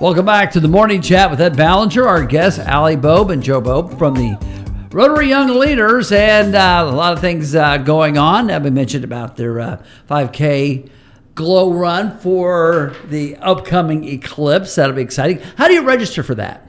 Welcome back to the morning chat with Ed Ballinger, our guests, Allie Bobe and Joe Bobe from the Rotary Young Leaders, and uh, a lot of things uh, going on. We mentioned about their uh, 5K glow run for the upcoming eclipse. That'll be exciting. How do you register for that?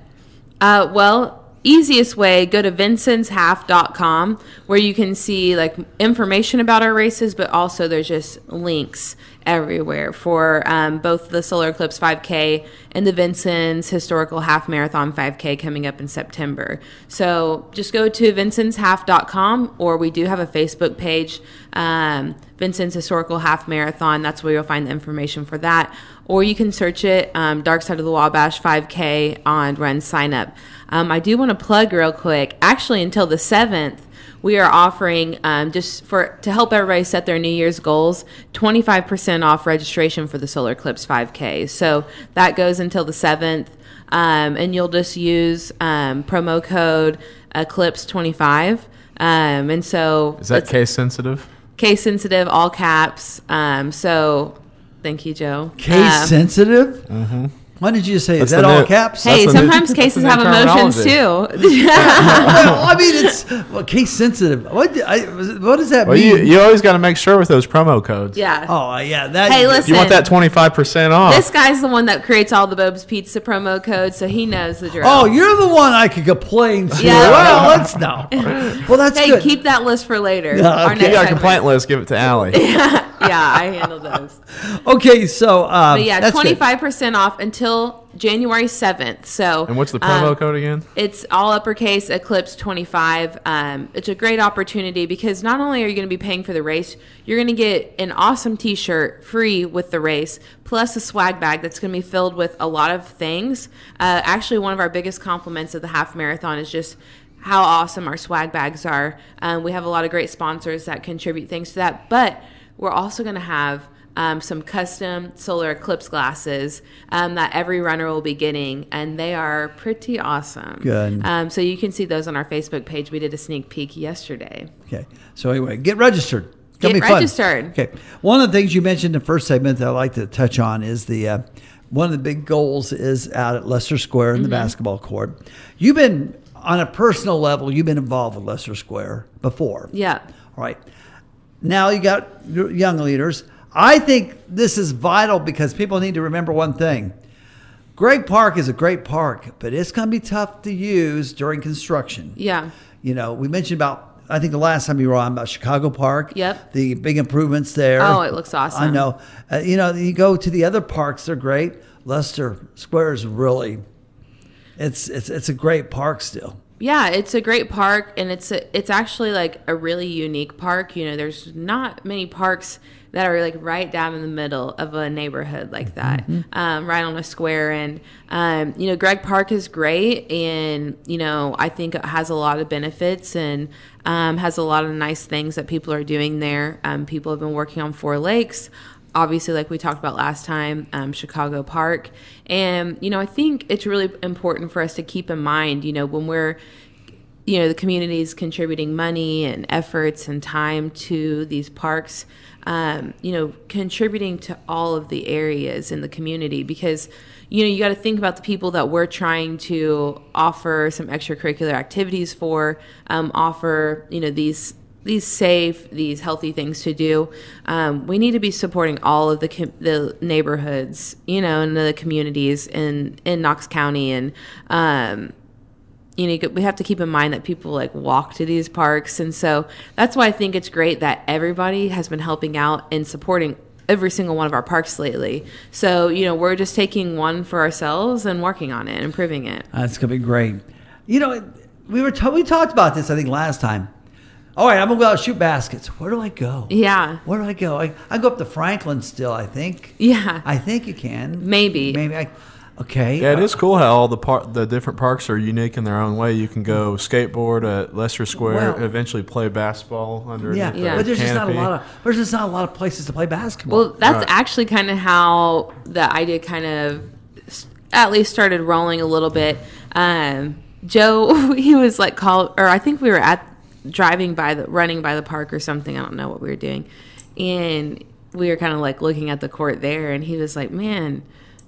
Uh, well, easiest way go to vincenshalf.com where you can see like information about our races but also there's just links everywhere for um, both the solar eclipse 5k and the Vincennes historical half marathon 5k coming up in september. So just go to vincenshalf.com or we do have a facebook page um, Vincennes historical half marathon. That's where you'll find the information for that or you can search it um, dark side of the wabash 5k on run sign up um, I do want to plug real quick. Actually, until the seventh, we are offering um, just for to help everybody set their New Year's goals, 25% off registration for the Solar Eclipse 5K. So that goes until the seventh, um, and you'll just use um, promo code Eclipse 25. Um, and so is that case sensitive? Case sensitive, all caps. Um, so thank you, Joe. Case Um, sensitive. Mm-hmm. What did you say? Is that the all new- caps? Hey, That's the new- sometimes cases have emotions too. well, I mean, it's well, case sensitive. What? I, what does that Well, mean? you, you always got to make sure with those promo codes. yeah. oh, yeah. That. Hey, listen. You want that 25% off. This guy's the one that creates all the Bob's Pizza promo codes, so he knows the drill. Oh, you're the one I could complain to. Yeah. Well, let's know. Well, that's hey, good. keep that list for later. Yeah, Our okay. you got a segment. complaint list, give it to Allie. yeah, I handle those. okay, so um, But yeah, twenty five percent off until January seventh. So And what's the promo um, code again? It's all uppercase Eclipse 25. Um, it's a great opportunity because not only are you going to be paying for the race, you're going to get an awesome t shirt free with the race, plus a swag bag that's going to be filled with a lot of things. Uh, actually, one of our biggest compliments of the half marathon is just how awesome our swag bags are. Um, we have a lot of great sponsors that contribute things to that, but we're also going to have um, some custom solar eclipse glasses um, that every runner will be getting, and they are pretty awesome. Good. Um, so you can see those on our Facebook page. We did a sneak peek yesterday. Okay. So anyway, get registered. Gonna Get be fun. registered. Okay. One of the things you mentioned in the first segment that I like to touch on is the uh, one of the big goals is out at Leicester Square in the Mm-hmm. basketball court. You've been on a personal level. You've been involved with Leicester Square before. Yeah. All right. Now you got your young leaders. I think this is vital because people need to remember one thing. Gregg Park is a great park, but it's going to be tough to use during construction. Yeah. You know, we mentioned about, I think the last time you were on about Chicago Park. Yep. The big improvements there. Oh, it looks awesome. I know. Uh, you know, you go to the other parks, they're great. Leicester Square is really, it's, it's, it's a great park still. Yeah, it's a great park, and it's a, it's actually like a really unique park. You know, there's not many parks that are like right down in the middle of a neighborhood like that, um, right on a square. And um, you know, Gregg Park is great, and you know, I think it has a lot of benefits and um, has a lot of nice things that people are doing there. Um, people have been working on Four Lakes obviously like we talked about last time um, chicago park. And you know i think it's really important for us to keep in mind you know when we're you know the community is contributing money and efforts and time to these parks um, you know contributing to all of the areas in the community. Because you know you got to think about the people that we're trying to offer some extracurricular activities for um, offer you know these these safe, these healthy things to do. Um, we need to be supporting all of the com- the neighborhoods, you know, and the communities in in Knox County, and um, you know, we have to keep in mind that people like walk to these parks, and so that's why I think it's great that everybody has been helping out and supporting every single one of our parks lately. So you know, we're just taking one for ourselves and working on it, improving it. That's gonna be great. You know, we were ta- we talked about this I think last time. All right, I'm gonna go out and shoot baskets. Where do I go? Yeah, Where do I go? I, I go up to Franklin still. I think. yeah, I think you can. maybe. Maybe I. Okay. Yeah, it is cool how all the par- the different parks are unique in their own way. You can go skateboard at Leicester Square, Well- eventually play basketball under Yeah, the Yeah. but there's just not a lot of there's just not a lot of places to play basketball. Well, that's Right. actually kind of how the idea kind of at least started rolling a little bit. Um, Joe, he was like called, or I think we were at driving by the running by the park or something. I don't know what we were doing, and we were kind of like looking at the court there, and he was like, "Man,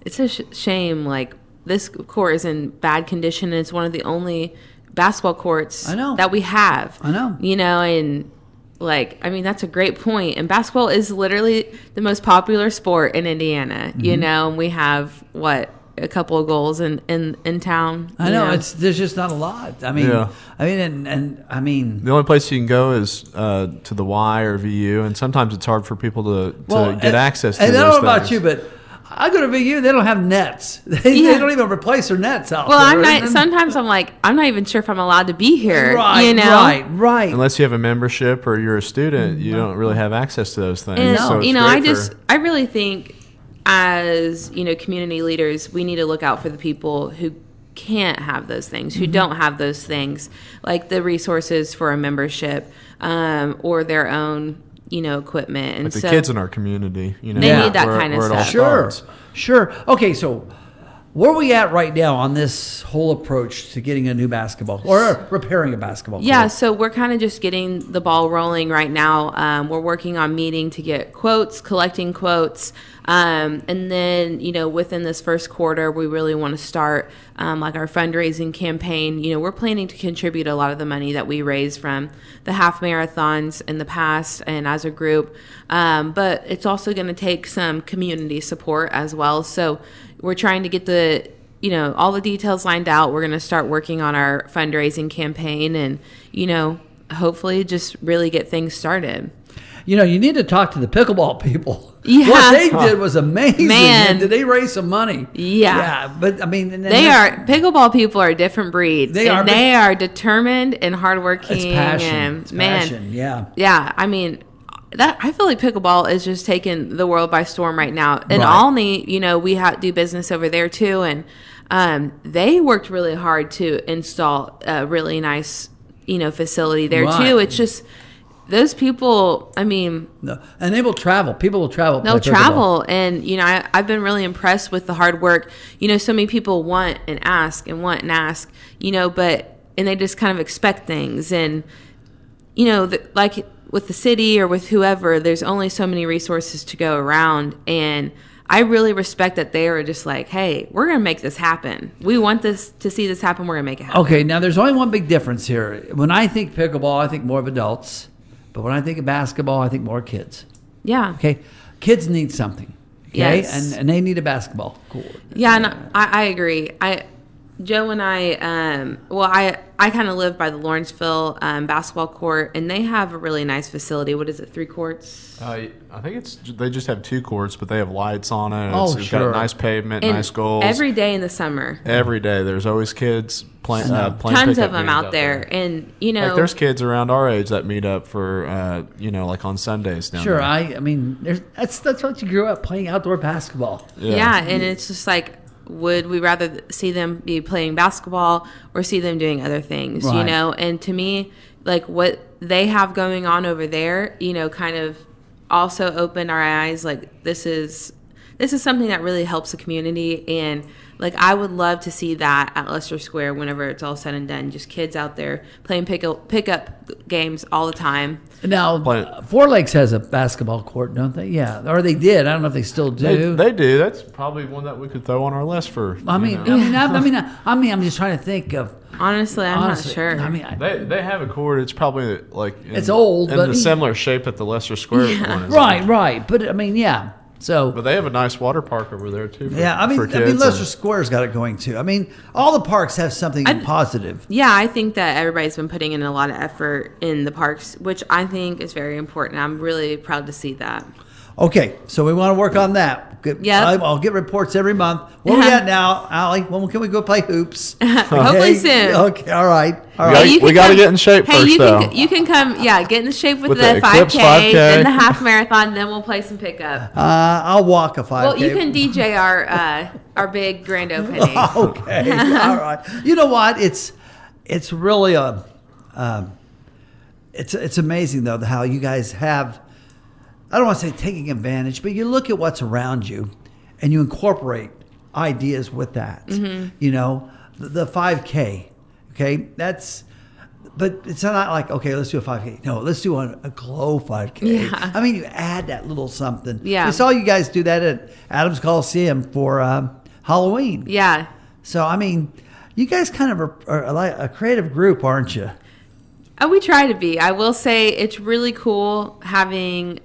it's a sh- shame like." this court is in bad condition. And it's one of the only basketball courts I know. that we have. I know. You know, and like, I mean, that's a great. And basketball is literally the most popular sport in Indiana. You Mm-hmm. know, and we have what a couple of goals in in in town. I you know it's there's just not a lot. I mean, Yeah. I mean, and, and I mean, The only place you can go is uh, to the Y or VU, and sometimes it's hard for people to, to get and- access to And I those don't know about you, but I go to VU. They don't have nets. They, Yeah. they don't even replace their nets out Well, there. I'm not. And- Sometimes I'm like, I'm not even sure if I'm allowed to be here. Right, you know, right, right. Unless you have a membership or you're a student, you don't really have access to those things. And So you know, I great just, I really think, as you know, community leaders, we need to look out for the people who can't have those things, Mm-hmm. who don't have those things, like the resources for a membership um, or their own, you know, equipment. And like the so, kids in our community. You know, They need that where- kind of where stuff. Sure, sure. Okay, so where are we at right now on this whole approach to getting a new basketball or repairing a basketball? Yeah, court? so we're kind of just getting the ball rolling right now. Um, we're working on meeting to get quotes, collecting quotes, um, and then you know within this first quarter, we really want to start um, like our fundraising campaign. You know, we're planning to contribute a lot of the money that we raise from the half marathons in the past and as a group, um, but it's also going to take some community support as well. So we're trying to get the you know all the details lined out we're going to start working on our fundraising campaign and you know hopefully just really get things started You know, you need to talk to the pickleball people. Yeah. What they did was amazing. Man. And did they raise some money? Yeah. Yeah, but I mean, they are pickleball people are a different breed They and are, they are determined and hardworking It's passion. and It's man passion. Yeah. yeah i mean that i feel like pickleball is just taking the world by storm right now And Right. Olney you know we have do business over there too and um, they worked really hard to install a really nice you know facility there Right. too it's just those people i mean No. And they will travel. People will travel. they'll pickleball. travel and you know I, i've been really impressed with the hard work you know so many people want and ask and want and ask you know but and they just kind of expect things and you know the, like with the city or with whoever there's only so many resources to go around and i really respect that they are just like hey we're gonna make this happen we want this to see this happen we're gonna make it happen Okay, now there's only one big difference here. When I think pickleball, I think more of adults. But when I think of basketball, I think more kids. yeah Okay, kids need something. Okay, Yes. and and they need a basketball court. Yeah, and I, I agree. I Joe and I, um, well, I I kind of live by the Lawrenceville um, basketball court, and they have a really nice facility. What is it? Three courts. Uh, I think it's they just have two courts, but they have lights on it. Oh, it's, it's sure. got a nice pavement, And nice goals. Every day in the summer, Every day, there's always kids playing. Uh, playing tons of them out there, and you know, Like there's kids around our age that meet up for uh, you know like on Sundays down Sure, there. I I mean, there's, that's that's what you grew up playing outdoor basketball. yeah. and it's just like. Would we rather see them be playing basketball or see them doing other things? You know, and to me, like what they have going on over there, you know, kind of also opened our eyes. Like this is this is something that really helps the community, and like I would love to see that at Leicester Square whenever it's all said and done. Just kids out there playing pick up, pick up games all the time. Now, Play- Four Lakes has a basketball court, don't they? Yeah, or they did. I don't know if they still do. they do. That's probably one that we could throw on our list for. I you mean, know. I mean, I, I mean, I, I mean, I'm just trying to think of. Honestly, I'm honestly, not sure. I mean, I, They they have a court. It's probably like in, It's old, but in but- the similar shape at the Leicester Square one is. right, right, but I mean, yeah. So But they have a nice water park over there too. For, yeah, I mean, for I mean, Leicester Square's got it going too. I mean, all the parks have something I'd- positive. Yeah, I think that everybody's been putting in a lot of effort in the parks, which I think is very important. I'm really proud to see that. Okay, so we want to work on that. Get, Yep. I, will get reports every month. Where we Yeah. at now, Allie? When can we go play hoops? Hopefully Okay? soon. Okay, all right. All right. We gotta- you we can gotta come- get in shape hey, first, you though. Can, you can come, yeah, get in shape with, With the, the 5K, Eclipse 5K. then the half marathon, then we'll play some pickup. Uh, I'll walk a five. Well, you can DJ our uh, our big grand opening. okay, all right. You know what? It's it's really a um, it's it's amazing though how you guys have. I don't want to say taking advantage, but you look at what's around you, and you incorporate ideas with that. You know, the five k. Okay, that's. But it's not like okay, let's do a 5K. No, let's do a, a glow 5K. Yeah. I mean, you add that little something. Yeah. I saw you guys do that at Adams Coliseum for um, Halloween. Yeah, So I mean, you guys kind of are, are a creative group, aren't you? Uh, we try to be. I will say it's really cool having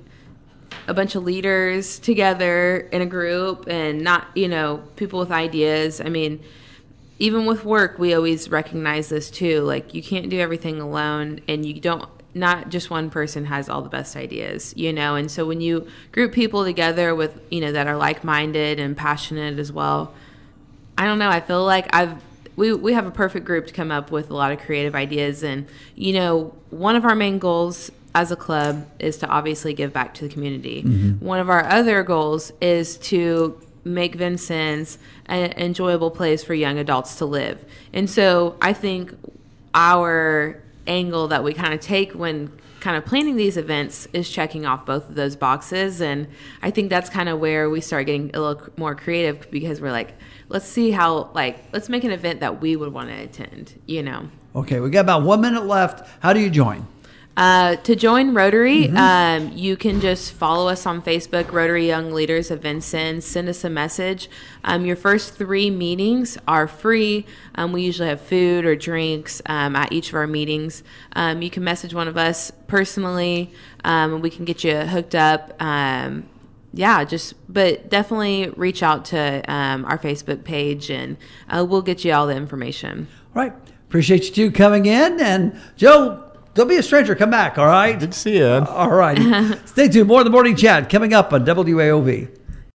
a bunch of leaders together in a group and not, you know, people with ideas. I mean, even with work, we always recognize this too. Like, you can't do everything alone, and you don't, not just one person has all the best ideas, you know? And so when you group people together with, you know, that are like minded and passionate as well, I don't know. I feel like I've we we have a perfect group to come up with a lot of creative ideas, and you know, one of our main goals as a club is to obviously give back to the community. Mm-hmm. One of our other goals is to make Vincennes an enjoyable place for young adults to live. And so I think our angle that we kind of take when kind of planning these events is checking off both of those boxes and i think that's kind of where we start getting a little more creative because we're like let's see how like let's make an event that we would want to attend you know Okay, we got about one minute left. How do you join? Uh, to join Rotary, um, you can just follow us on Facebook, Rotary Young Leaders of Vincennes. Send us a message. Um, your first three meetings are free. Um, we usually have food or drinks um, at each of our meetings. Um, you can message one of us personally, um, and we can get you hooked up. Um, yeah, just but definitely reach out to um, our Facebook page, and uh, we'll get you all the information. All right. Appreciate you two coming in. And Joe, don't be a stranger. Come back, all right? Good to see you, Ed. All right. Stay tuned. More of the morning chat coming up on WAOV.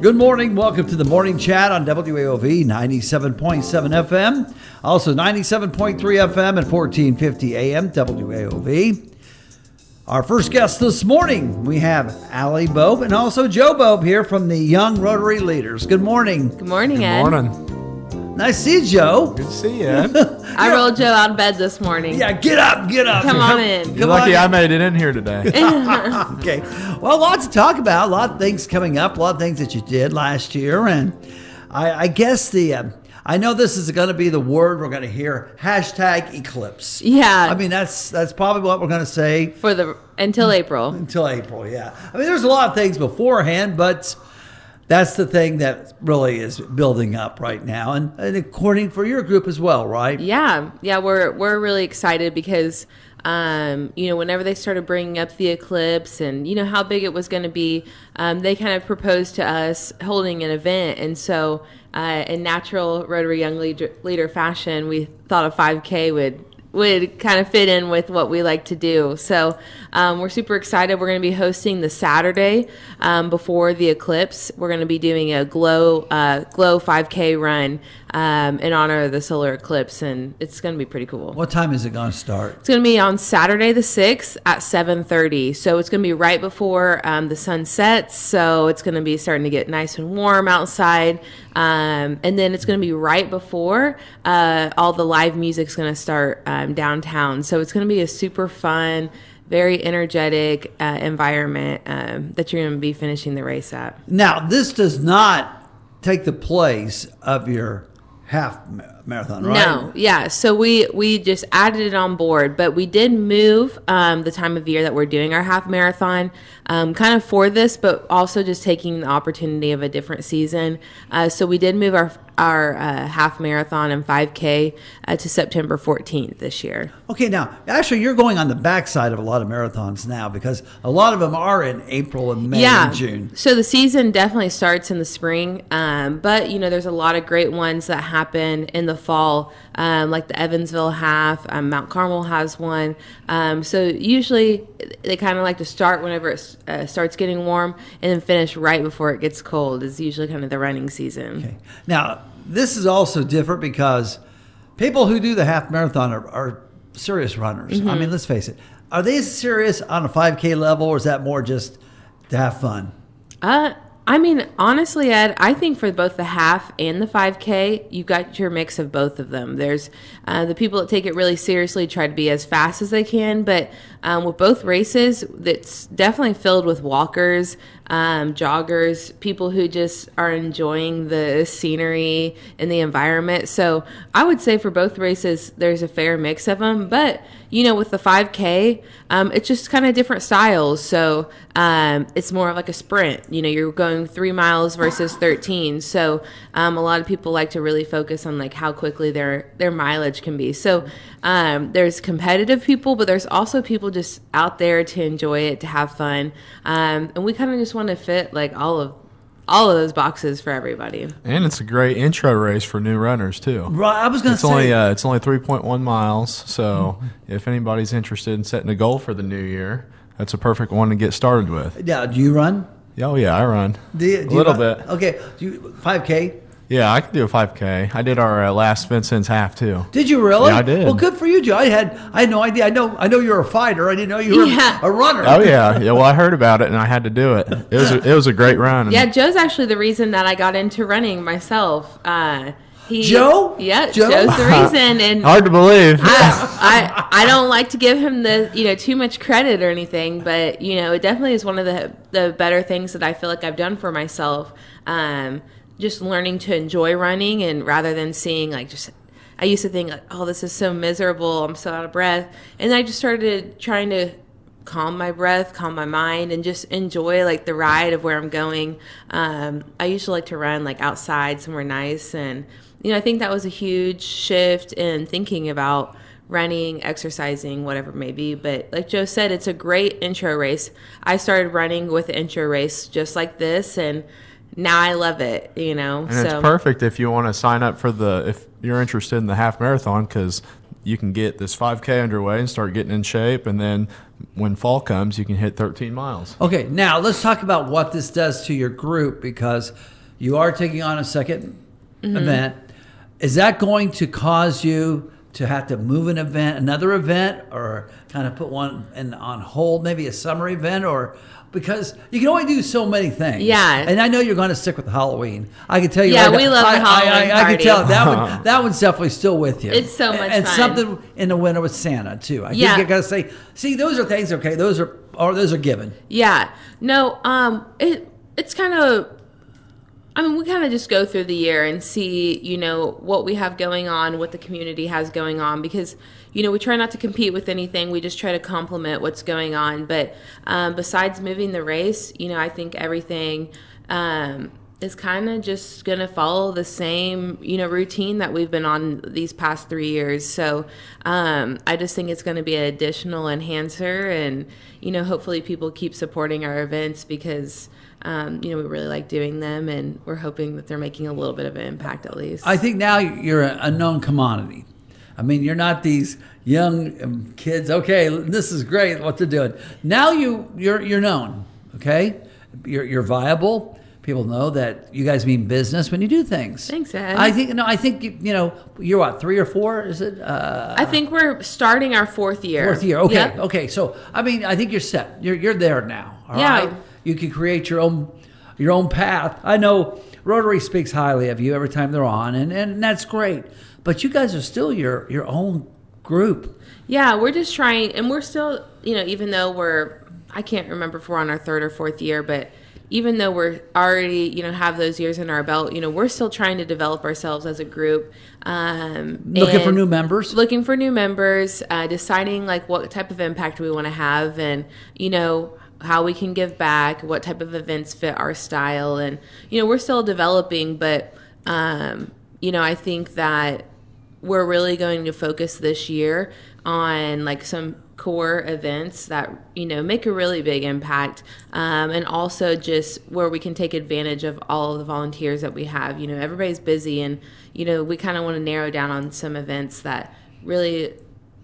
Good morning. Welcome to the morning chat on WAOV 97.7 FM, also 97.3 FM and 1450 AM WAOV. Our first guest this morning, we have Allie Bobe and also Joe Bobe here from the Young Rotary Leaders. Good morning. Good morning, Good Ed. morning. Nice to see you, Joe. Good to see you, Ed. I rolled Joe out of bed this morning. Yeah, get up, get up. Come on in. You're lucky on I in. made it in here today. Okay. Well, lots to talk about. A lot of things coming up. A lot of things that you did last year, and I, I guess the. Um, I know this is going to be the word we're going to hear. Hashtag eclipse. Yeah. I mean, that's that's probably what we're going to say for the until April. until April. Yeah. I mean, there's a lot of things beforehand, but that's the thing that really is building up right now, and, and according for your group as well, right? Yeah, yeah, we're we're really excited because um, you know whenever they started bringing up the eclipse and you know how big it was going to be, um, they kind of proposed to us holding an event, and so uh, in natural Rotary Young Leader, Leader fashion, we thought a 5K would would kind of fit in with what we like to do. So um, we're super excited. We're going to be hosting the Saturday um, before the eclipse. We're going to be doing a glow uh, glow 5K run um, in honor of the solar eclipse, and it's going to be pretty cool. What time is it going to start? It's going to be on Saturday the 6th at 7:30. So it's going to be right before um, the sun sets. So it's going to be starting to get nice and warm outside. Um, and then it's going to be right before uh, all the live music's going to start um, downtown. So it's going to be a super fun, very energetic uh, environment um, that you're going to be finishing the race at. Now, this does not take the place of your half marathon, right? No, yeah. So we we just added it on board, but we did move um, the time of year that we're doing our half marathon, um, kind of for this, but also just taking the opportunity of a different season. Uh, so we did move our our uh, half marathon and 5K uh, to September 14th this year. Okay, now actually, you're going on the backside of a lot of marathons now because a lot of them are in April and May yeah. and June. So the season definitely starts in the spring, um, but you know there's a lot of great ones that happen in the fall, um, like the Evansville half. Um, Mount Carmel has one. Um, so usually they kind of like to start whenever it uh, starts getting warm and then finish right before it gets cold. Is usually kind of the running season. Okay. Now, this is also different because people who do the half marathon are, are serious runners. I Mm-hmm. mean, let's face it. Are they serious on a 5K level, or is that more just to have fun? Uh, I mean, honestly, Ed, I think for both the half and the 5K, you got your mix of both of them. There's uh, the people that take it really seriously, try to be as fast as they can, but um, with both races, it's definitely filled with walkers, um, joggers, people who just are enjoying the scenery and the environment. So I would say for both races, there's a fair mix of them. But you know, with the 5K, um, it's just kind of different styles. So um, it's more of like a sprint. You know, you're going three miles versus 13. So um, a lot of people like to really focus on like how quickly their their mileage can be. So um, there's competitive people, but there's also people just out there to enjoy it, to have fun, um, and we kind of just want to fit like all of all of those boxes for everybody. And it's a great intro race for new runners too. Right, I was going to It's say. only uh, it's only three point one miles. So if anybody's interested in setting a goal for the new year, that's a perfect one to get started with. yeah, do you run? Oh yeah, I run Do you, do a little run? bit. Okay, you, 5K. Yeah, I could do a five k. I did our uh, last Vincennes half too. Did you really? Yeah, I did. Well, good for you, Joe. I had I had no idea. I know I know you're a fighter. I didn't know you were Yeah. a runner. Oh yeah, yeah. Well, I heard about it and I had to do it. It was a, it was a great run. Yeah, Joe's actually the reason that I got into running myself. Uh, he, Joe? Yeah, Joe? Joe's the reason, and Hard to believe. I, I I don't like to give him the you know too much credit or anything, but you know it definitely is one of the the better things that I feel like I've done for myself. Um, just learning to enjoy running, and rather than seeing like just. I used to think oh, this is so miserable. I'm so out of breath, and I just started trying to calm my breath, calm my mind, and just enjoy like the ride of where I'm going. Um, I usually like to run like outside somewhere nice, and you know I think that was a huge shift in thinking about running, exercising, whatever it may be. But like Joe said, it's a great intro race. I started running with intro race just like this, and now I love it. You know, And it's perfect if you want to sign up for the if you're interested in the half marathon because you can get this 5K underway and start getting in shape, and then when fall comes, you can hit 13 miles. Okay, now let's talk about what this does to your group because you are taking on a 2nd Mm-hmm. event. Is that going to cause you to have to move an event, another event, or kind of put one in, on hold, maybe a summer event, or because you can only do so many things. Yeah. and I know you're going to stick with Halloween. I can tell you. Yeah, right we now- love the I, I, Halloween I, I can tell that one. That one's definitely still with you. It's so much and fun. something in the winter with Santa too. I Yeah. think you got to say, see, those are things. Okay, those are or those are given. Yeah. No, um it it's kind of I mean, we kind of just go through the year and see, you know, what we have going on, what the community has going on, because, you know, we try not to compete with anything. We just try to complement what's going on. But um, besides moving the race, you know, I think everything um, is kind of just going to follow the same, you know, routine that we've been on these past three years. So um, I just think it's going to be an additional enhancer, and you know, hopefully people keep supporting our events because. Um, you know, we really like doing them, and we're hoping that they're making a little bit of an impact at least. I think now you're a, known commodity. I mean, you're not these young um, kids. Okay, this is great. What they're doing now, you you're you're known. Okay, you're you're viable. People know that you guys mean business when you do things. Thanks, Ed. I think no. I think you, you know you're what three or four? Is it? Uh, I think we're starting our fourth year. Fourth year. Okay. Yep. Okay. So I mean, I think you're set. You're you're there now. all Yeah. right? You can create your own your own path. I know Rotary speaks highly of you every time they're on, and and that's great. But you guys are still your your own group. Yeah, we're just trying, and we're still, you know, even though we're, I can't remember if we're on our third or fourth year, but even though we're already, you know, have those years in our belt, you know, we're still trying to develop ourselves as a group. Um, Looking for new members. Looking for new members, uh, deciding like what type of impact we want to have, and you know how we can give back, what type of events fit our style, and you know we're still developing, but um, you know I think that we're really going to focus this year on like some core events that you know make a really big impact um, and also just where we can take advantage of all of the volunteers that we have. You know everybody's busy and you know we kind of want to narrow down on some events that really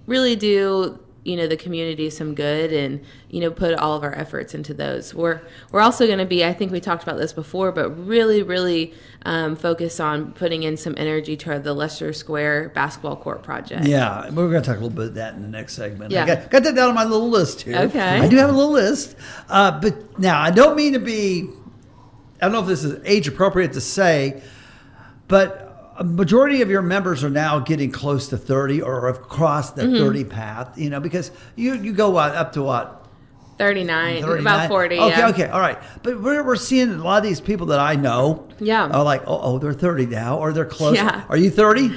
really do you know the community some good and you know put all of our efforts into those we're we're also going to be i think we talked about this before but really really um, focus on putting in some energy toward the leicester square basketball court project Yeah, we're going to talk a little bit of that in the next segment. I Yeah. got, got that down on my little list here. Okay. I do have a little list, uh, but now I don't mean to be I don't know if this is age appropriate to say, but a majority of your members are now getting close to 30 or have crossed the mm-hmm. 30 path, you know, because you, you go what, up to what? 39, 39? about 40. Okay, yeah. okay, all right. But we're, we're seeing a lot of these people that I know. Yeah. Are like, oh, oh, they're 30 now, or they're close. Yeah. Are you 30?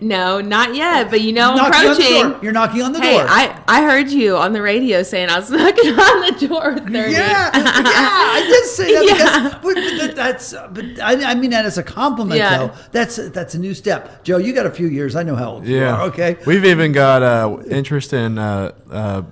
No, not yet, but you know I'm knocking approaching. door. You're knocking on the Hey, door. I, I heard you on the radio saying I was knocking on the door 30. Yeah, yeah, I did say that Yeah. because but, but that's. But I, I mean that as a compliment, Yeah. though. That's that's a new step. Joe, you got a few years. I know how old you Yeah. are. Okay. We've even got uh, interest in uh, uh,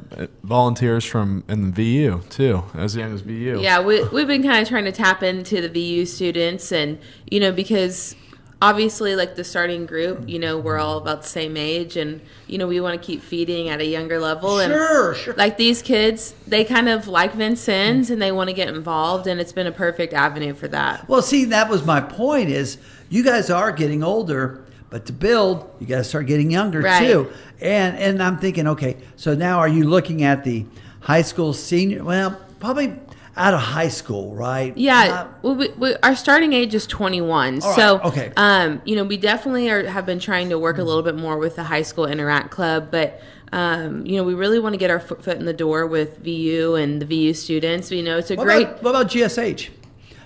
volunteers from in the VU too, as young as VU. Yeah, we, we've been kind of trying to tap into the VU students, and you know, because obviously, like the starting group, mm-hmm. you know, we're all about the same age, and you know, we want to keep feeding at a younger level. Sure, and sure. Like these kids, they kind of like Vincennes, and they want to get involved, and it's been a perfect avenue for that. Well, see, that was my point. Is you guys are getting older, but to build, you got to start getting younger Right. too. And and I'm thinking, okay, so now are you looking at the high school senior? Well, probably out of high school, right? Yeah, Uh, well, we, we, our starting age is 21. All right, So, okay. um, you know, we definitely are, have been trying to work a little bit more with the high school interact club, but um, you know, we really want to get our foot, foot in the door with VU and the VU students. You know, it's a what great. About, what about GSH?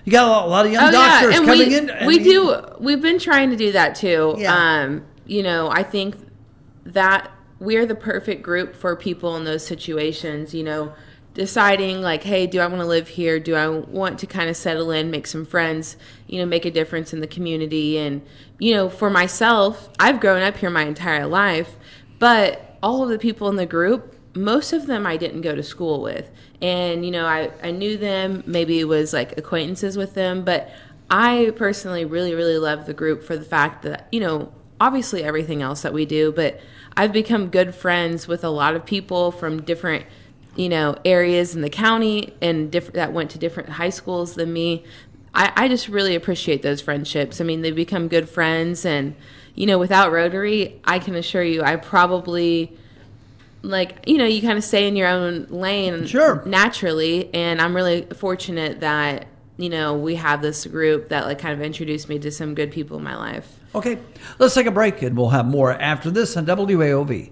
You got a lot, a lot of young Oh doctors yeah, and coming we, in. I we do. We've been trying to do that too. Yeah. Um, you know, I think that we're the perfect group for people in those situations. You know, deciding like, hey, do I want to live here? Do I want to kind of settle in, make some friends? You know, make a difference in the community. And you know, for myself, I've grown up here my entire life, but all of the people in the group most of them I didn't go to school with. And, you know, I, I knew them, maybe it was like acquaintances with them, but I personally really, really love the group for the fact that, you know, obviously everything else that we do, but I've become good friends with a lot of people from different, you know, areas in the county and different that went to different high schools than me. I, I just really appreciate those friendships. I mean, they become good friends and, you know, without Rotary, I can assure you I probably like you know you kind of stay in your own lane Sure. naturally and i'm really fortunate that you know we have this group that like kind of introduced me to some good people in my life Okay, let's take a break and we'll have more after this on WAOV.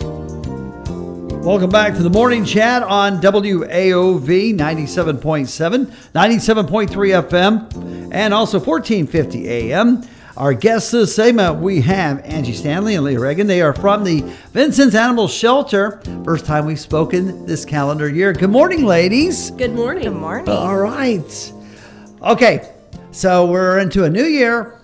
Welcome back to the morning chat on WAOV 97.7, 97.3 FM, and also 1450 AM. Our guests this segment, we have Angie Stanley and Leah Reagan. They are from the Vincennes Animal Shelter. First time we've spoken this calendar year. Good morning, ladies. Good morning. Good morning. All right. Okay, so we're into a new year.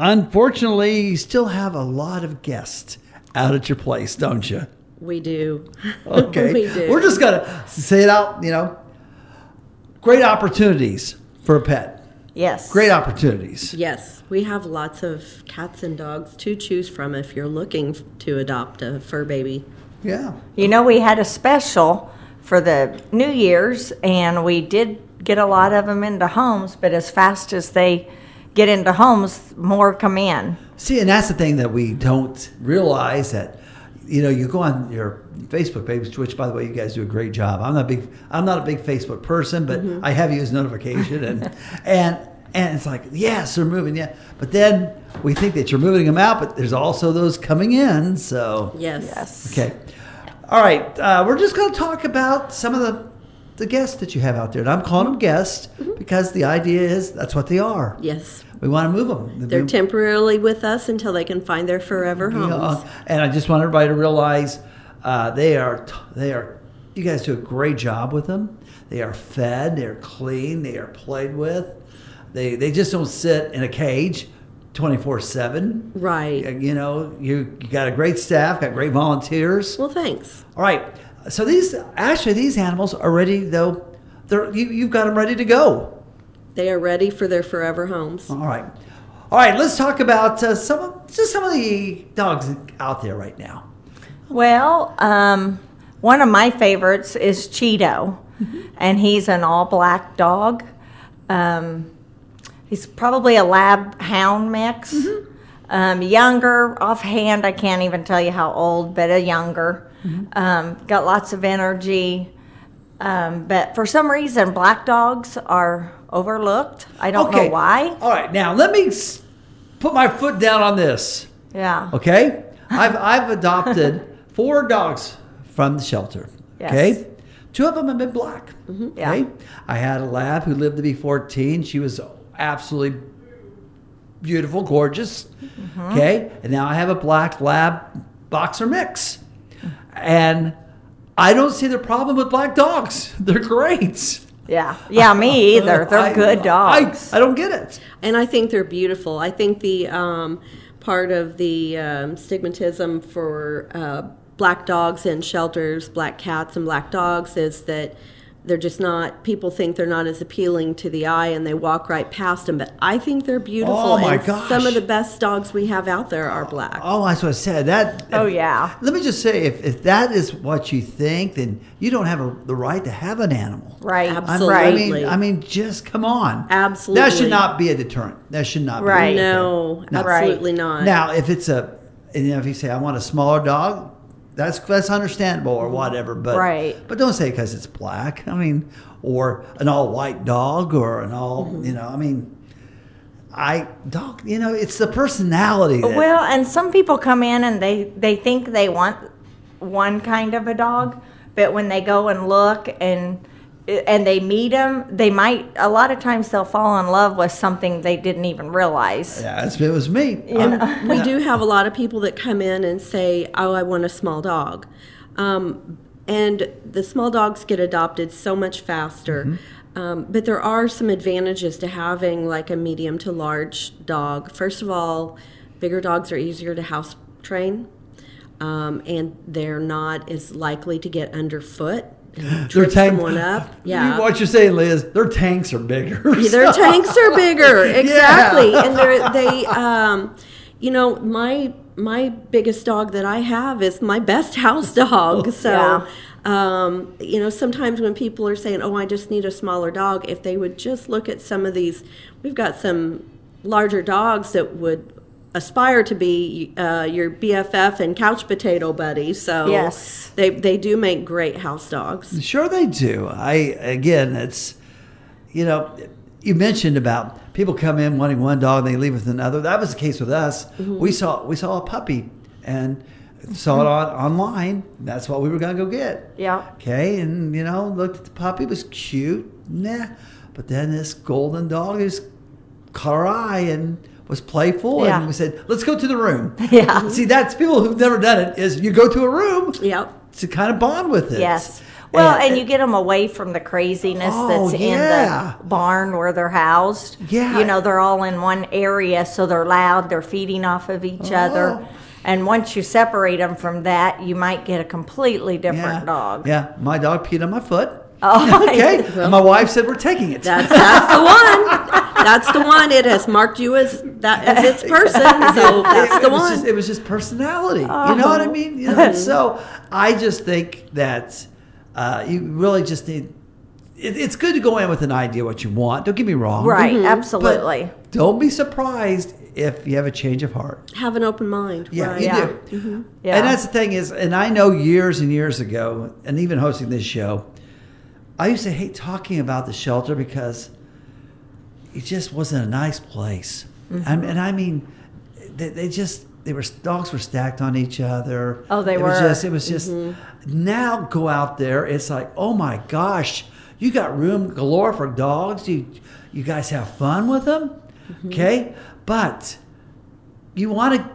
Unfortunately, you still have a lot of guests out at your place, don't you? We do. Okay. we do. We're just going to say it out, you know. Great opportunities for a pet. Yes. Great opportunities. Yes, we have lots of cats and dogs to choose from if you're looking to adopt a fur baby. Yeah. You know, we had a special for the New Year's, and we did get a lot of them into homes, but as fast as they get into homes, more come in. See, and that's the thing that we don't realize that you know, you go on your Facebook page, which by the way, you guys do a great job. I'm not a big I'm not a big Facebook person, but I have used notification and and and it's like, yes, they're moving, yeah. But then we think that you're moving them out, but there's also those coming in. So Yes. Yes. Okay. All right. Uh, we're just going to talk about some of the the guests that you have out there. And I'm calling them guests because the idea is that's what they are. Yes. We want to move them. They're temporarily with us until they can find their forever homes. And I just want everybody to realize uh, they are t- they are you guys do a great job with them. They are fed, they're clean, they are played with. They they just don't sit in a cage 24/7. Right. You know, you, you got a great staff, got great volunteers. Well, thanks. All right. So these actually these animals are ready though. They're you, you've got them ready to go. They are ready for their forever homes. All right. All right, let's talk about uh, some of just some of the dogs out there right now. Well, um, one of my favorites is Cheeto, and he's an all black dog. Um, he's probably a lab hound mix. Um, younger, offhand, I can't even tell you how old, but a younger. Um, got lots of energy. Um, but for some reason, black dogs are overlooked. I don't know why. All right, now let me put my foot down on this. Yeah. Okay, I've I've adopted four dogs from the shelter. Yes. Okay, two of them have been black. Yeah. Okay, I had a lab who lived to be 14. She was absolutely beautiful, gorgeous. Mm-hmm. Okay, and now I have a black lab boxer mix, and I don't see the problem with black dogs. They're great. Yeah. Yeah, me either. They're I- good dogs. I, I don't get it. And I think they're beautiful. I think the um, part of the um, stigmatism for uh, black dogs in shelters, black cats and black dogs, is that they're just not. People think they're not as appealing to the eye, and they walk right past them. But I think they're beautiful. Oh, my and gosh. Some of the best dogs we have out there are black. Oh, that's what I said. That. Oh, yeah. Let me just say, if, if that is what you think, then you don't have a, the right to have an animal. Right. Absolutely. I mean, I mean, just come on. Absolutely that should not be a deterrent. That should not. Right. Be No, No. absolutely not. Now, if it's a, you know, if you say I want a smaller dog, that's that's understandable or whatever. But Right. But don't say because it's black. I mean, or an all white dog or an all Mm-hmm. you know. I mean, I dog. You know, it's the personality. That, Well, and some people come in and they they think they want one kind of a dog, but when they go and look and and they meet them, they might a lot of times they'll fall in love with something they didn't even realize. Yeah, it was me. I'm- we do have a lot of people that come in and say, "Oh, I want a small dog," um, and the small dogs get adopted so much faster. Um, but there are some advantages to having like a medium to large dog. First of all, bigger dogs are easier to house train, um, and they're not as likely to get underfoot. And Their tank- someone up. Yeah. What you're saying, Liz? Their tanks are bigger. Yeah, their tanks are bigger exactly and they're they um you know my my biggest dog that i have is my best house dog so um, you know sometimes when people are saying oh i just need a smaller dog if they would just look at some of these we've got some larger dogs that would aspire to be uh, your bff and couch potato buddy so Yes. they, they do make great house dogs Sure, they do. I again, it's you know, you mentioned about people come in wanting one dog, and they leave with another. That was the case with us. Mm-hmm. We saw we saw a puppy and saw it on online. That's what we were gonna go get. Yeah. Okay, and you know, looked at the puppy, it was cute, nah. But then this golden dog just caught our eye and was playful, Yeah. and we said, "Let's go to the room." Yeah. See, that's people who've never done it. Is you go to a room yep to kind of bond with it. Yes. Well, and, you get them away from the craziness Oh, that's yeah. in the barn where they're housed. Yeah. You know, they're all in one area, so they're loud, they're feeding off of each other. Oh. And once you separate them from that, you might get a completely different yeah. dog. Yeah, my dog peed on my foot. Oh, okay, and my wife said we're taking it. That's that's the one. That's the one. It has marked you as that as its person. So that's it, the was one. just, it was just personality. You know what I mean? You know, so I just think that uh, you really just need. It, it's good to go in with an idea what you want. Don't get me wrong. Right, Mm-hmm. But absolutely. don't be surprised if you have a change of heart. Have an open mind. Yeah, right. you Yeah. do. Yeah. And that's the thing is, and I know years and years ago, and even hosting this show, I used to hate talking about the shelter because it just wasn't a nice place. I mean, mm-hmm. and I mean, they, they just they were dogs were stacked on each other. Oh, they it Was were. just, it was just mm-hmm. now go out there. It's like oh my gosh, you got room galore for dogs. You you guys have fun with them, mm-hmm. okay? But you want to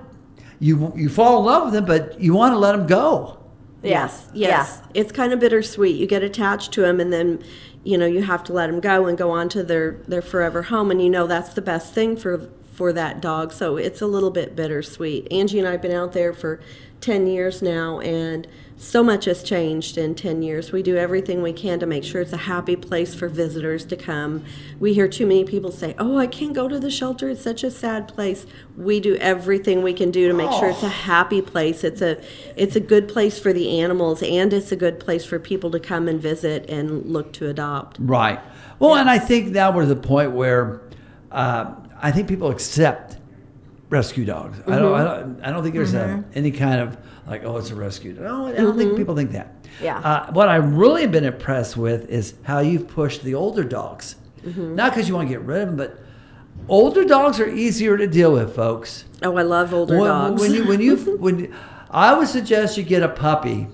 you you fall in love with them, but you want to let them go. Yes. Yes. It's kind of bittersweet. You get attached to them, and then, you know, you have to let them go and go on to their their forever home, and you know that's the best thing for for that dog. So it's a little bit bittersweet. Angie and I have been out there for 10 years now, and so much has changed in 10 years. We do everything we can to make sure it's a happy place for visitors to come. We hear too many people say, Oh, I can't go to the shelter. It's such a sad place. We do everything we can do to make sure it's a happy place. It's a it's a good place for the animals and it's a good place for people to come and visit and look to adopt. Right. Well, and I think now we're at the point where uh, I think people accept rescue dogs. I don't. I mm-hmm. don't. I don't think there's a, any kind of like, oh, it's a rescue. No, I don't think mm-hmm. people think that. Yeah. Uh, what I've really been impressed with is how you've pushed the older dogs. Not because you want to get rid of them, but older dogs are easier to deal with, folks. Oh, I love older When, dogs. when you when you when I would suggest you get a puppy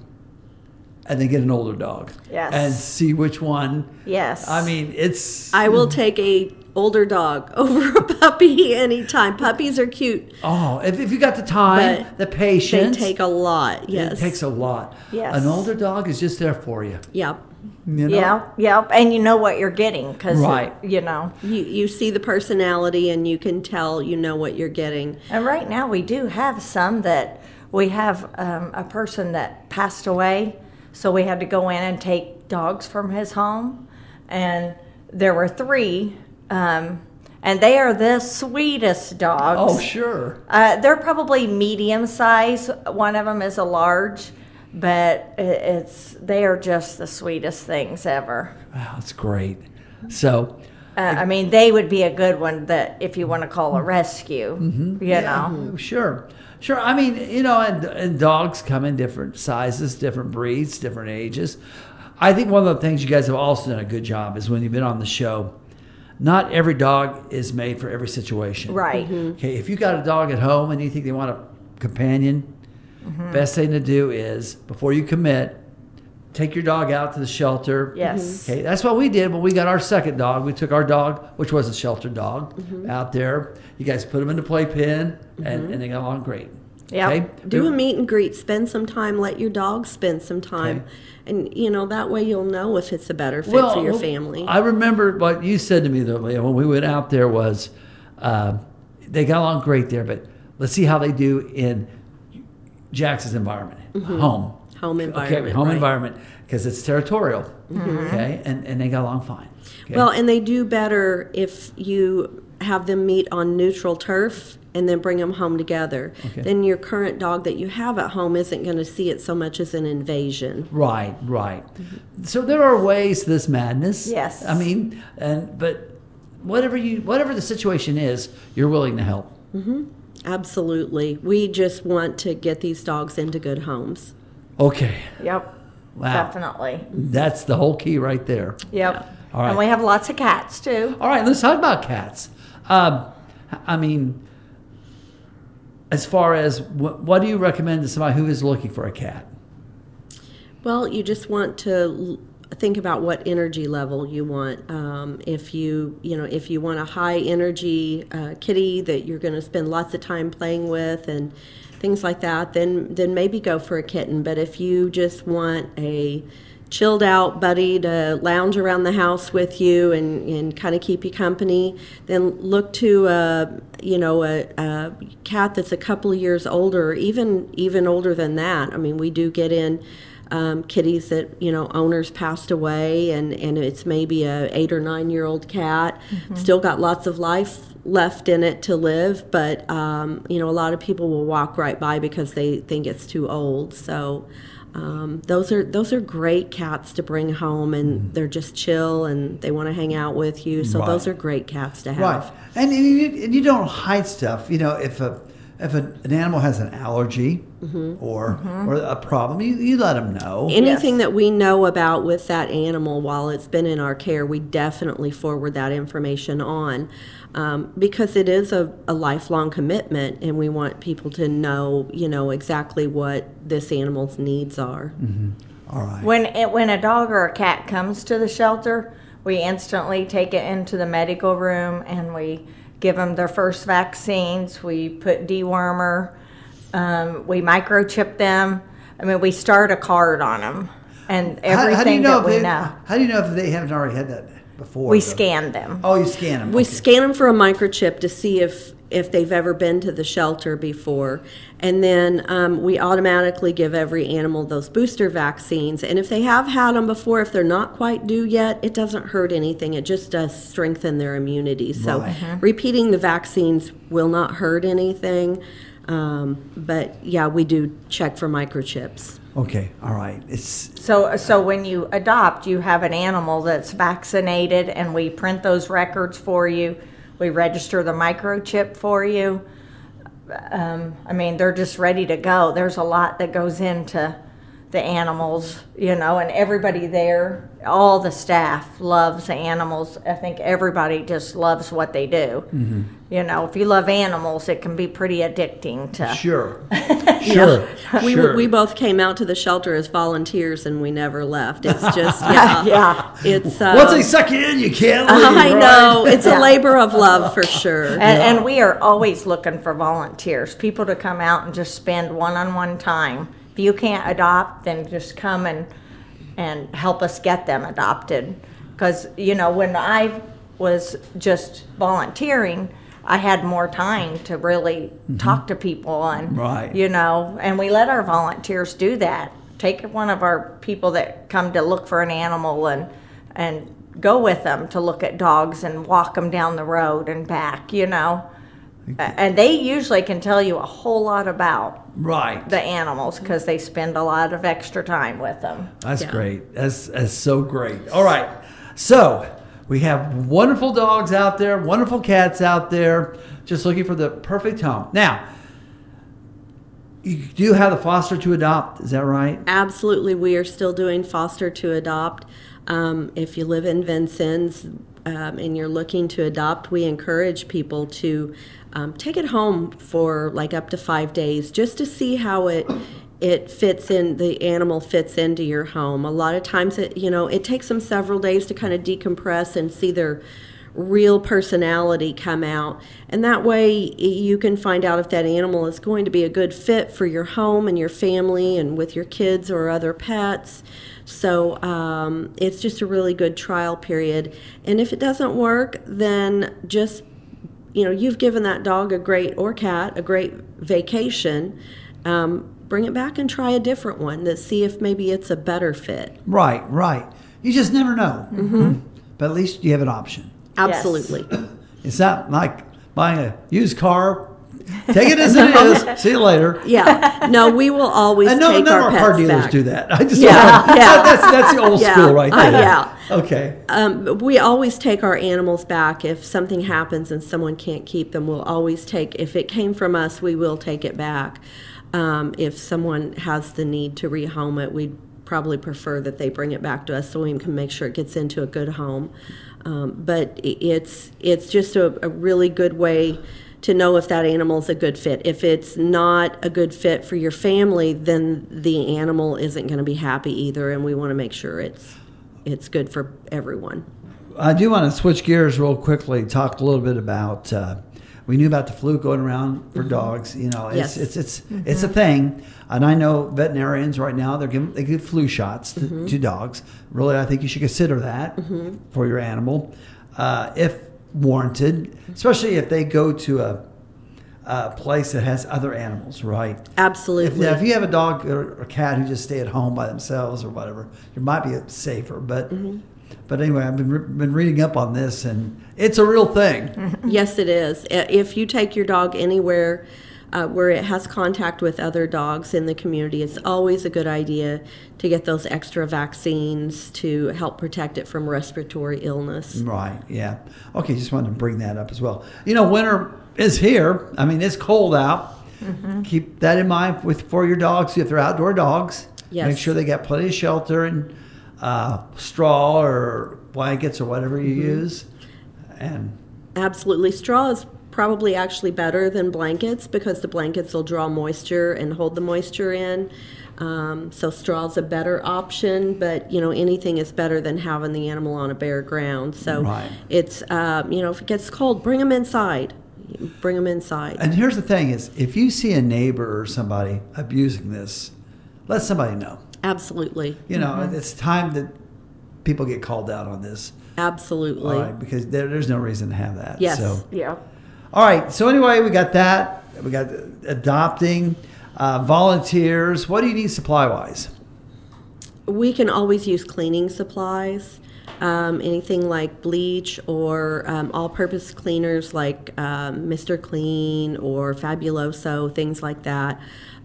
and then get an older dog. Yes. And see which one. Yes. I mean, it's I will mm. take a older dog over a puppy anytime. Puppies are cute. oh, if, if you got the time, But the They patience, take a lot. Yes. it takes a lot. Yes. An older dog is just there for you. Yep. You know? Yeah, yeah, and you know what you're getting because Right. you know. You you see the personality and you can tell you know what you're getting. And right now we do have some that we have um, a person that passed away, so we had to go in and take dogs from his home, and there were three, um, and they are the sweetest dogs. Oh, sure. Uh, they're probably medium size. One of them is a large, but it's they are just the sweetest things ever. Wow, that's great. So, Uh, I mean, they would be a good one that if you want to call a rescue, Mm-hmm. you know. Oh, Sure, sure. I mean, you know, and, and dogs come in different sizes, different breeds, different ages. I think one of the things you guys have also done a good job is when you've been on the show. Not every dog is made for every situation. Right. Okay, if you got a dog at home and you think they want a companion, Mm-hmm. best thing to do is before you commit, take your dog out to the shelter. Yes. Okay, that's what we did when we got our second dog. We took our dog, which was a shelter dog, Mm-hmm. out there. You guys put them in the playpen, and, and they got along great. Yep. Okay? Do a meet and greet. Spend some time. Let your dog spend some time, Okay. and you know that way you'll know if it's a better fit Well, for your well, family. I remember what you said to me though, Leah, when we went out there was uh, they got along great there, but let's see how they do in Jackson's environment, home. Mm-hmm. Home Okay, environment, home right. Mm-hmm. environment, because it's territorial. Okay, and, and they got along fine. Okay? Well, and they do better if you have them meet on neutral turf and then bring them home together. Okay. Then your current dog that you have at home isn't going to see it so much as an invasion. Right, right. So there are ways to this madness. Yes. I mean, and but whatever you whatever the situation is, you're willing to help. Absolutely. We just want to get these dogs into good homes. Okay. Yep. Wow. Definitely. That's the whole key right there. Yep. All right. And we have lots of cats too. All right, let's talk about cats. Um, I mean, as far as what, do you recommend to somebody who is looking for a cat? Well, you just want to think about what energy level you want. Um, if you, you know, if you want a high energy uh, kitty that you're going to spend lots of time playing with and things like that, then then maybe go for a kitten. But if you just want a chilled out buddy to lounge around the house with you and, and kind of keep you company, then look to a you know a, a cat that's a couple of years older, even even older than that. I mean, we do get in um, kitties that you know owners passed away, and and it's maybe a eight or nine year old cat, still got lots of life left in it to live, but um, you know a lot of people will walk right by because they think it's too old. So. Um, those are those are great cats to bring home, and they're just chill and they want to hang out with you. So Right. those are great cats to have. Right, and, you, and you don't hide stuff. You know, if a if a, an animal has an allergy mm-hmm. or mm-hmm. or a problem, you, you let them know. Anything that we know about with that animal while it's been in our care, we definitely forward that information on um, because it is a, a lifelong commitment, and we want people to know, you know, exactly what this animal's needs are. Mm-hmm. All right. When it, when a dog or a cat comes to the shelter, we instantly take it into the medical room and we give them their first vaccines. We put dewormer. Um, we microchip them. I mean, we start a card on them and How- everything how, do you know that if we they, know. How do you know if they haven't already had that? before? We the- scanned them. Oh, you scan them. We okay. scan them for a microchip to see if if they've ever been to the shelter before, and then um, we automatically give every animal those booster vaccines. And if they have had them before, if they're not quite due yet, it doesn't hurt anything. It just does strengthen their immunity. So Right. repeating the vaccines will not hurt anything. Um, but yeah, we do check for microchips. Okay, all right. It's So, so when you adopt, you have an animal that's vaccinated, and we print those records for you. We register the microchip for you. Um, I mean, they're just ready to go. There's a lot that goes into the animals, you know, and everybody there, all the staff loves the animals. I think everybody just loves what they do. You know, if you love animals, it can be pretty addicting to. sure, sure, We, sure. we both came out to the shelter as volunteers and we never left. It's just, yeah. Yeah. It's, uh, Once they suck you in, you can't leave. I right? know. It's Yeah. a labor of love for sure. And, and we are always looking for volunteers, people to come out and just spend one-on-one time. If you can't adopt, then just come and and help us get them adopted. Because you know, when I was just volunteering, I had more time to really mm-hmm. talk to people and Right. you know, and we let our volunteers do that. Take one of our people that come to look for an animal and and go with them to look at dogs and walk them down the road and back, you know. A- And they usually can tell you a whole lot about Right. the animals because they spend a lot of extra time with them. That's Yeah. great. That's that's so great. All right. So we have wonderful dogs out there, wonderful cats out there, just looking for the perfect home. Now, you do have the foster to adopt. Is that right? Absolutely, we are still doing foster to adopt. Um, if you live in Vincennes um, and you're looking to adopt, we encourage people to um, take it home for like up to five days just to see how it it fits in the animal fits into your home a lot of times it you know it takes them several days to kind of decompress and see their real personality come out. And that way you can find out if that animal is going to be a good fit for your home and your family and with your kids or other pets. So um, it's just a really good trial period. And if it doesn't work, then just, you know, you've given that dog a great, or cat, a great vacation. Um, bring it back and try a different one to see if maybe it's a better fit. Right, right. You just never know. Mm-hmm. But at least you have an option. Absolutely. It's not like buying a used car. Take it as it is. See you later. Yeah. No, we will always And no, take none of our our pets car dealers back. do that. I just Yeah, yeah, that's that's the old Yeah, school right uh, there. yeah. Okay. Um, we always take our animals back if something happens and someone can't keep them. We'll always take. If it came from us, we will take it back. Um, if someone has the need to rehome it, we'd probably prefer that they bring it back to us so we can make sure it gets into a good home. Um, but it's it's just a, a really good way to know if that animal is a good fit. If it's not a good fit for your family, then the animal isn't going to be happy either, and we want to make sure it's it's good for everyone. I do want to switch gears real quickly. Talk a little bit about. Uh, we knew about the flu going around for dogs. You know, it's Yes. it's it's it's a thing, and I know veterinarians right now they're giving they give flu shots to, to dogs. Really, I think you should consider that for your animal, uh, if warranted, especially if they go to a, a place that has other animals. Right. If, Absolutely. now, if you have a dog or a cat who just stay at home by themselves or whatever, it might be safer. But mm-hmm. but anyway, I've been re- been reading up on this, and it's a real thing. yes, it is. If you take your dog anywhere uh, where it has contact with other dogs in the community, it's always a good idea to get those extra vaccines to help protect it from respiratory illness. Right? Yeah. Okay. Just wanted to bring that up as well. You know, winter is here. I mean, it's cold out. Keep that in mind with for your dogs if they're outdoor dogs. Yes. Make sure they got plenty of shelter and uh, straw or blankets or whatever you use. And Absolutely. Straw is probably actually better than blankets because the blankets will draw moisture and hold the moisture in. Um, so straw's a better option, but you know anything is better than having the animal on a bare ground. So Right. it's um, you know if it gets cold, bring them inside. Bring them inside. And here's the thing: is if you see a neighbor or somebody abusing this, let somebody know. Absolutely. You know, it's time that people get called out on this. Absolutely. All right, because there, there's no reason to have that. Yes. So. Yeah. All right. So anyway, we got that. We got adopting, uh, volunteers. What do you need supply wise? We can always use cleaning supplies. Um, anything like bleach or um, all-purpose cleaners like um, Mr. Clean or Fabuloso, things like that.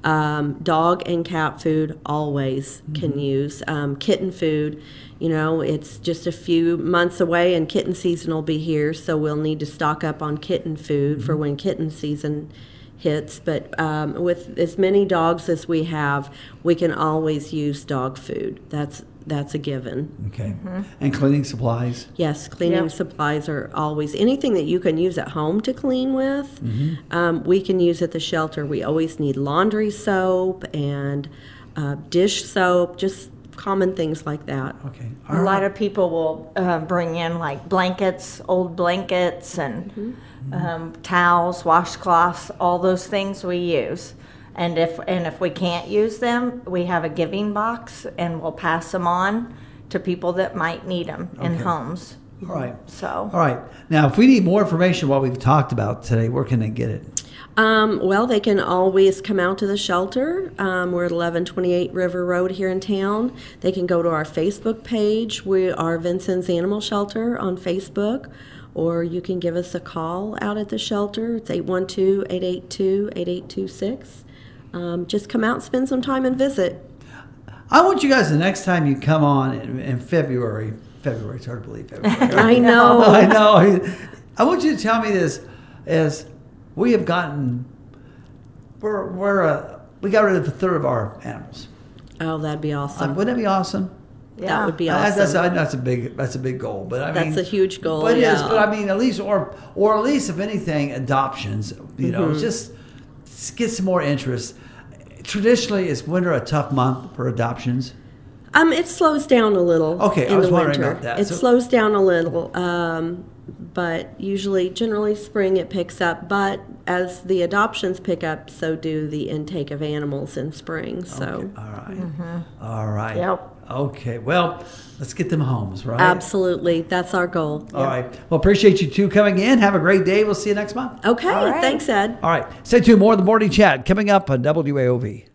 Um, dog and cat food always can use. Um, kitten food, you know, it's just a few months away and kitten season will be here, so we'll need to stock up on kitten food for when kitten season hits. But um, with as many dogs as we have, we can always use dog food. That's that's a given. Okay. And cleaning supplies. Yes, cleaning Yep. supplies are always anything that you can use at home to clean with. Um, we can use at the shelter. We always need laundry soap and uh, dish soap, just common things like that. Okay. A lot of people will uh, bring in like blankets, old blankets, and um, towels, washcloths, all those things we use. And if and if we can't use them, we have a giving box, and we'll pass them on to people that might need them in homes. All right. So All right. Now, if we need more information what we've talked about today, where can they get it? Um, well, they can always come out to the shelter. Um, we're at 1128 River Road here in town. They can go to our Facebook page. We are Vincennes Animal Shelter on Facebook, or you can give us a call out at the shelter. It's 812 882 8826. Um, Just come out, spend some time, and visit. I want you guys the next time you come on in, in February. February, it's hard to believe February. I know. I know. I, I want you to tell me this: is we have gotten we're we're uh, we got rid of a third of our animals. Oh, that'd be Uh, awesome. wouldn't that be awesome? Yeah. That would be Uh, awesome. That's, that's, that's a big that's a big goal, but I That's mean a huge goal, But yeah. but I mean at least or or at least if anything, adoptions. You know, Mm-hmm. just get some more interest. Traditionally, is winter a tough month for adoptions? Um, it slows down a little. Okay, I was wondering winter. about that. It So- slows down a little, um, but usually, generally, spring it picks up. But as the adoptions pick up, so do the intake of animals in spring. So, Okay, all right. Mm-hmm. All right. Yep. Okay. Well, let's get them homes, right? absolutely, that's our goal. All right. Well, appreciate you two coming in. Have a great day. We'll see you next month. Okay, All right. thanks, Ed. All right. Stay tuned. More of the morning chat coming up on WAOV.